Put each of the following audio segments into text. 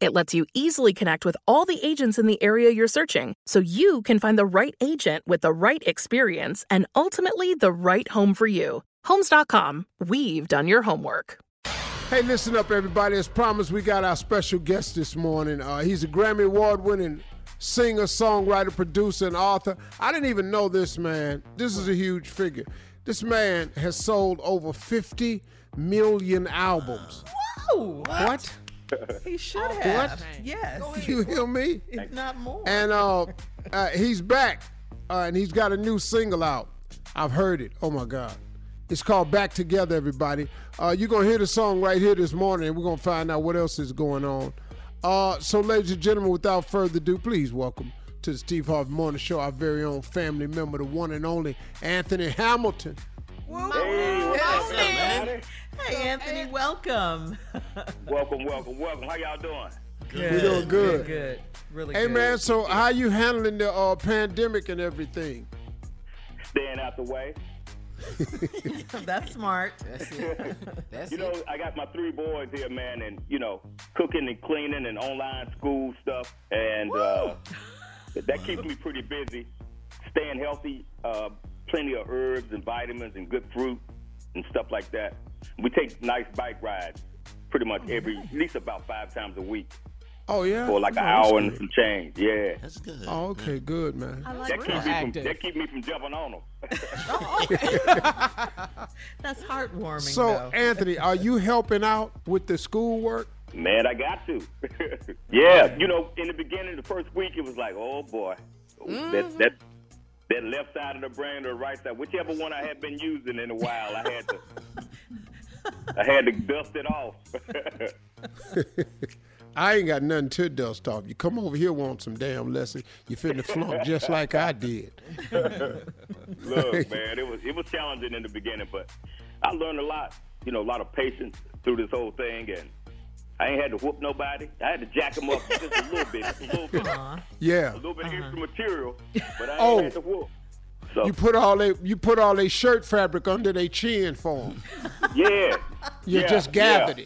It lets you easily connect with all the agents in the area you're searching so you can find the right agent with the right experience and ultimately the right home for you. Homes.com, we've done your homework. Hey, listen up, everybody. As promised, we got our special guest this morning. Uh, he's a Grammy Award winning singer, songwriter, producer, and author. I didn't even know this man. This is a huge figure. This man has sold over 50 million albums. Whoa! What? He should What? have. Yes. You hear me? If not more. And uh, uh, he's back, uh, and he's got a new single out. I've heard it. Oh my God. It's called Back Together, everybody. Uh, you're going to hear the song right here this morning, and we're going to find out what else is going on. Uh, so, ladies and gentlemen, without further ado, please welcome to the Steve Harvey Morning Show our very own family member, the one and only Anthony Hamilton. Hey, what's up, man? Hey, Anthony, welcome. Welcome, welcome, welcome. How y'all doing? We doing good. Good. Really Hey, good. man, so how you handling the uh, pandemic and everything? Staying out the way. That's smart. That's it. You know, I got my three boys here, man, and you know, cooking and cleaning and online school stuff, and uh, that keeps me pretty busy. Staying healthy, uh, plenty of herbs and vitamins and good fruit and stuff like that. We take nice bike rides, pretty much every, oh, at least about five times a week, Oh, yeah? for like an Oh, that's hour and some change. Yeah, That's good. Oh, okay, good, man. I that like keeps me from that keep me from jumping on them. That's heartwarming. So, though. Anthony, are you helping out with the schoolwork? Man, I got to. yeah, you know, in the beginning, the first week, it was like, oh boy, oh, that mm-hmm. that that left side of the brain or the right side, whichever one I had been using in a while, I had to I had to dust it off. I ain't got nothing to dust off. You come over here want some damn lesson. You finna flunk just like I did. Look, man, it was it was challenging in the beginning, but I learned a lot. You know, a lot of patience through this whole thing, and I ain't had to whoop nobody. I had to jack them up just a little bit, a little bit, Aw. Yeah. a little bit uh-huh. extra material, but I ain't Oh. had to whoop. So You put all they you put all they shirt fabric under their chin for them. yeah, You yeah, just gathered yeah.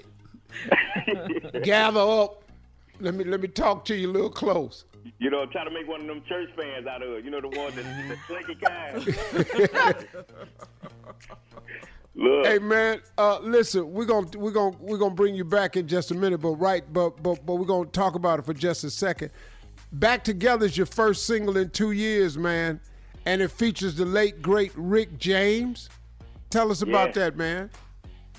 it. Gather up. Let me let me talk to you a little close. You know, try to make one of them church fans out of it. You know, the one that the slinky kind. Look. Hey man, uh, listen, we're gonna we're gonna we're gonna bring you back in just a minute, but right, but but but we're gonna talk about it for just a second. Back Together is your first single in two years, man, and it features the late great Rick James. Tell us about Yeah. that, man.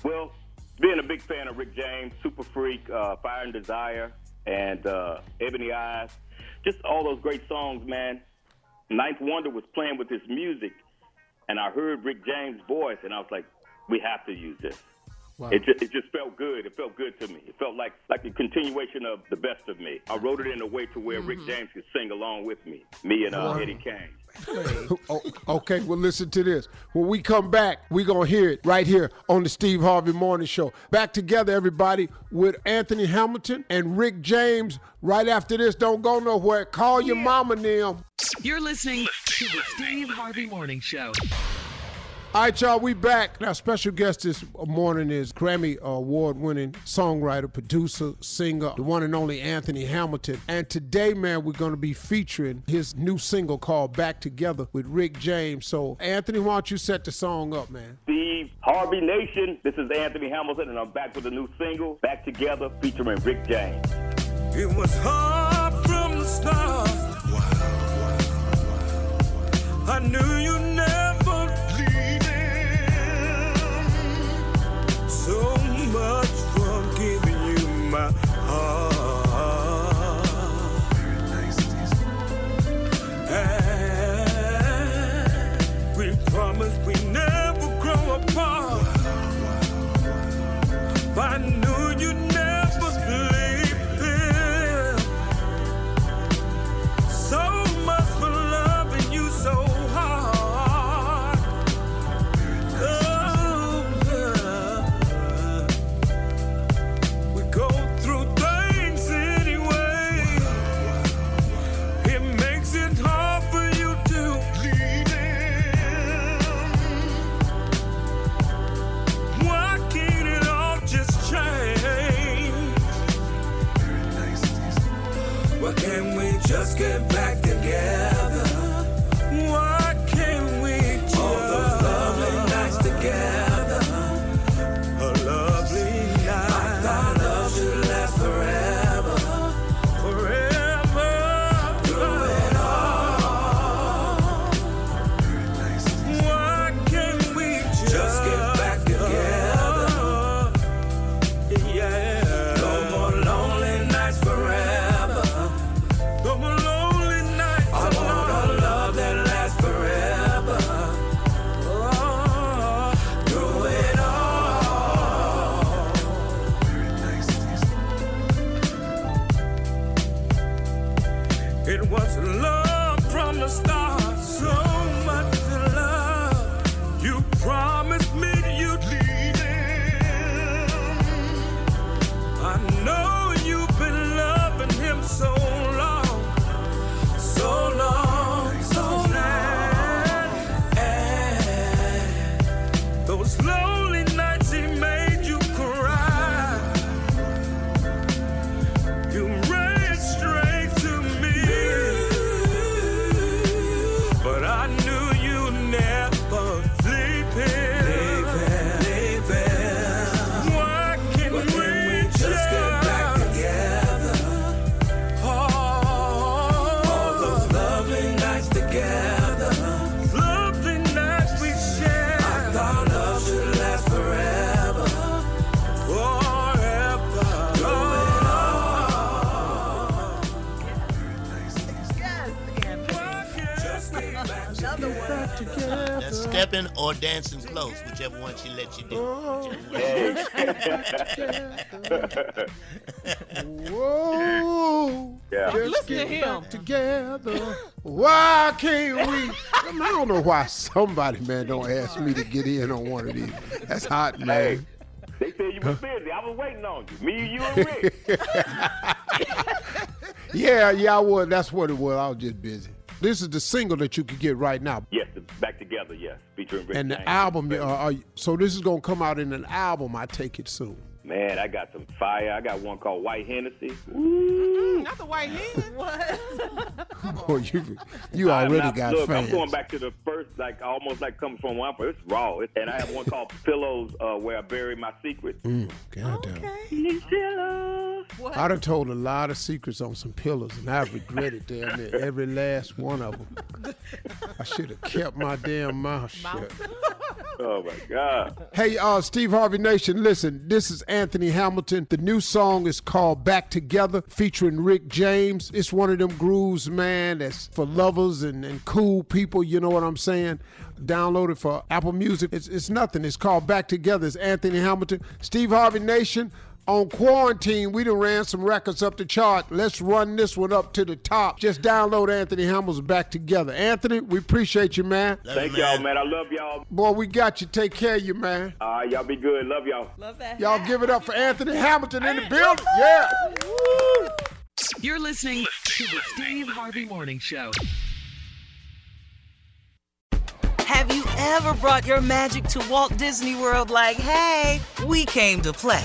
Well, being a big fan of Rick James, Super Freak, uh, Fire and Desire, and uh, Ebony Eyes, just all those great songs, man. 9th Wonder was playing with his music, and I heard Rick James' voice, and I was like, we have to use this. Wow. It, just, it just felt good. It felt good to me. It felt like like a continuation of the best of me. I wrote it in a way to where Rick James could sing along with me, me and uh, Wow. Eddie Kane. Oh, okay, well, listen to this. When we come back, we're going to hear it right here on the Steve Harvey Morning Show. Back together, everybody, with Anthony Hamilton and Rick James. Right after this, don't go nowhere. Call your mama, Nim. You're listening to the Steve Harvey Morning Show. All right, y'all, we back. Now, special guest this morning is Grammy Award-winning songwriter, producer, singer, the one and only Anthony Hamilton. And today, man, we're going to be featuring his new single called Back Together with Rick James. So, Anthony, why don't you set the song up, man? Steve Harvey Nation. This is Anthony Hamilton, and I'm back with a new single, Back Together, featuring Rick James. It was hard from the start. Wow. I knew you That's or dancing close, whichever one she lets you do. Whoa. Yeah. Just Listen to get him. back together. Why can't we? I, mean, I don't know why somebody, man, don't ask me to get in on one of these. That's hot, man. They said you were busy. I was waiting on you. Me, you, and Rick. Yeah, yeah, I was. That's what it was. I was just busy. This is the single that you could get right now. yes, the Back Together, yes, featuring Rick And the James. album, uh, are, so this is gonna come out in an album. I take it soon. Man, I got some fire. I got one called White Hennessy. Mm, not the white hen. What? Boy, you you I'm already not- got look, fans. I'm going back to the first, like almost like coming from one. It's raw, It's- and I have one called Pillows, uh, where I bury my secrets. Mm, goddamn. These pillows. What? I done told a lot of secrets on some pillows, and I've regretted damn near every last one of them. I should have kept my damn mouth shut. Oh my God. Hey, uh, Steve Harvey Nation, listen, this is Anthony Hamilton. The new song is called Back Together, featuring Rick James. It's one of them grooves, man, that's for lovers and, and cool people, you know what I'm saying? Download it for Apple Music. It's, it's nothing. It's called Back Together. It's Anthony Hamilton. Steve Harvey Nation. On quarantine, we done ran some records up the chart. Let's run this one up to the top. Just download Anthony Hamilton's Back Together. Anthony, we appreciate you, man. Thank y'all, man. I love y'all. Boy, we got you. Take care of you, man. All right, y'all be good. Love y'all. Love that. Y'all give it up for Anthony Hamilton in the building. Yeah. You're listening to the Steve Harvey Morning Show. Have you ever brought your magic to Walt Disney World like, hey, we came to play?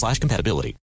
slash compatibility.